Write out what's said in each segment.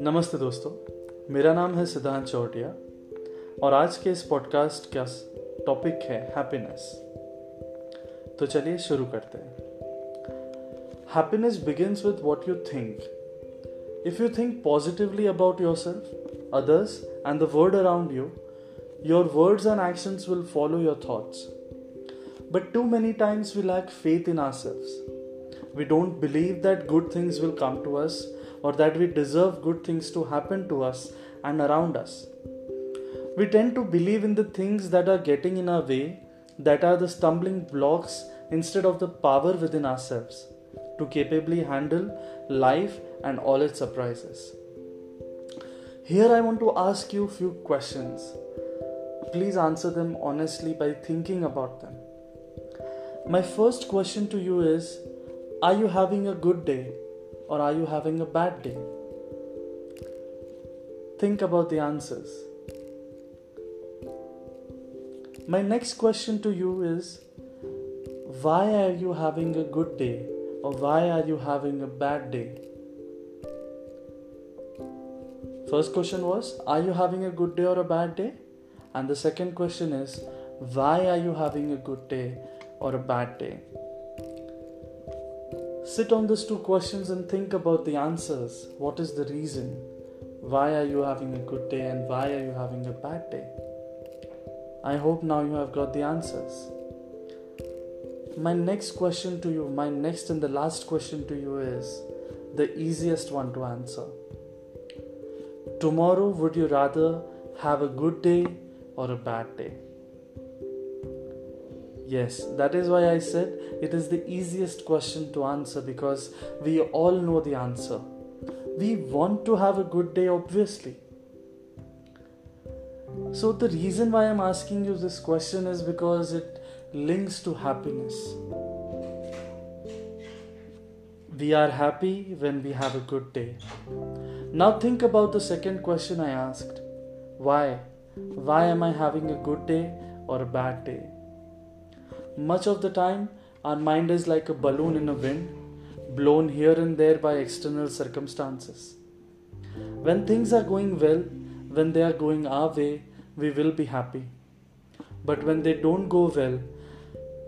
नमस्ते दोस्तों, मेरा नाम है सिद्धांत चौटिया और आज के इस पॉडकास्ट का टॉपिक है हैप्पीनेस तो चलिए शुरू करते हैं। Happiness begins with what you think if you think positively about yourself others and the world around you your words and actions will follow your thoughts But too many times we lack faith in ourselves. We don't believe that good things will come to us or that we deserve good things to happen to us and around us. We tend to believe in the things that are getting in our way, that are the stumbling blocks instead of the power within ourselves to capably handle life and all its surprises. Here I want to ask you a few questions. Please answer them honestly by thinking about them. My first question to you is Are you having a good day? or are you having a bad day? Think about the answers. My next question to you is why are you having a good day or why are you having a bad day? First question was Are you having a good day or a bad day? And the second question is Why are you having a good day or a bad day? Sit on these two questions and think about the answers. What is the reason? Why are you having a good day and why are you having a bad day? I hope now you have got the answers. My next question to you, my next and the last question to you is the easiest one to answer. Tomorrow, would you rather have a good day or a bad day? Yes, that is why I said it is the easiest question to answer because we all know the answer. We want to have a good day, obviously. So, the reason why I'm asking you this question is because it links to happiness. We are happy when we have a good day. Now, think about the second question I asked Why? Why am I having a good day or a bad day? Much of the time, our mind is like a balloon in a wind, blown here and there by external circumstances. When things are going well, when they are going our way, we will be happy. But when they don't go well,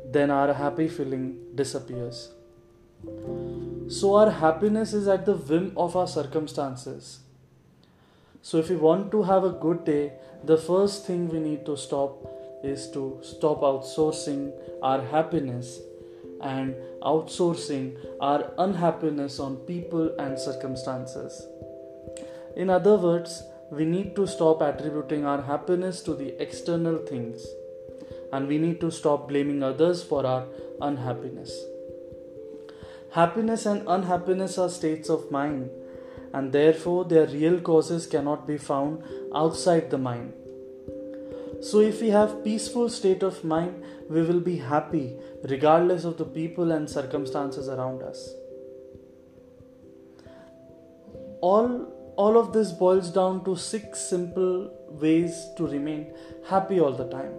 then our happy feeling disappears. So, our happiness is at the whim of our circumstances. So, if we want to have a good day, the first thing we need to stop is to stop outsourcing our happiness and outsourcing our unhappiness on people and circumstances. In other words, we need to stop attributing our happiness to the external things and we need to stop blaming others for our unhappiness. Happiness and unhappiness are states of mind and therefore their real causes cannot be found outside the mind. So, if we have peaceful state of mind, we will be happy regardless of the people and circumstances around us. All, all of this boils down to six simple ways to remain happy all the time.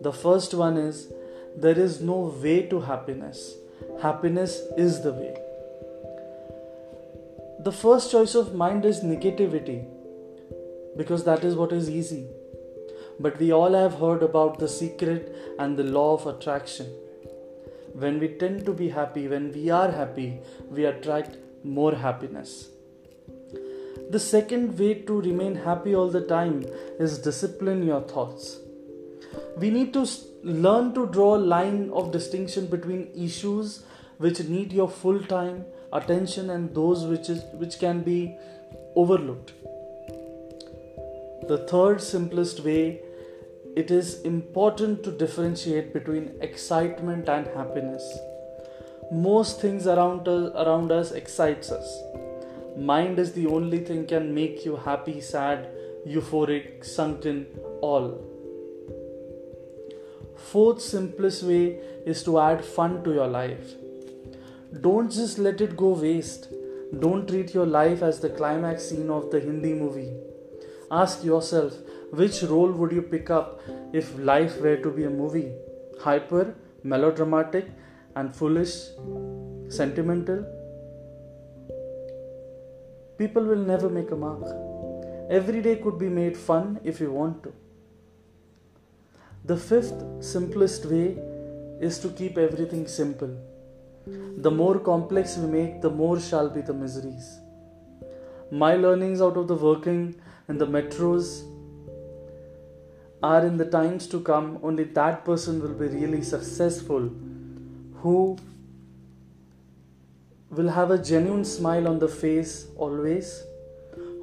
The first one is there is no way to happiness, happiness is the way. The first choice of mind is negativity because that is what is easy but we all have heard about the secret and the law of attraction. When we tend to be happy, when we are happy, we attract more happiness. The second way to remain happy all the time is discipline your thoughts. We need to learn to draw a line of distinction between issues which need your full time attention and those which is which can be overlooked the third simplest way it is important to differentiate between excitement and happiness. Most things around us, around us excites us. Mind is the only thing can make you happy sad euphoric sunken all. Fourth simplest way is to add fun to your life. Don't just let it go waste. Don't treat your life as the climax scene of the hindi movie Ask yourself which role would you pick up if life were to be a movie? Hyper, melodramatic, and foolish, sentimental, people will never make a mark. Every day could be made fun if you want to. The fifth simplest way is to keep everything simple. The more complex we make, the more shall be the miseries. My learnings out of the working in the metros are in the times to come, only that person will be really successful who will have a genuine smile on the face always,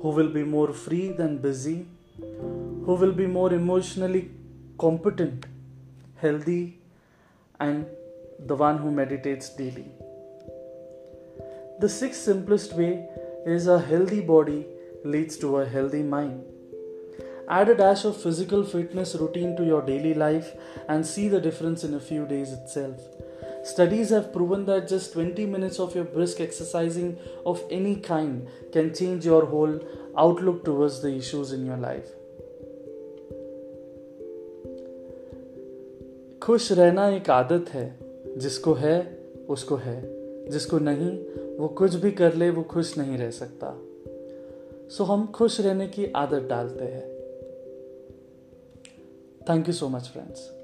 who will be more free than busy, who will be more emotionally competent, healthy, and the one who meditates daily. The sixth simplest way is a healthy body leads to a healthy mind. Add a dash of physical fitness routine to your daily life and see the difference in a few days itself. Studies have proven that just 20 minutes of your brisk exercising of any kind can change your whole outlook towards the issues in your life. खुश रहना एक आदत है जिसको है उसको है जिसको नहीं वो कुछ भी कर ले वो खुश नहीं रह सकता सो हम खुश रहने की आदत डालते हैं। Thank you so much friends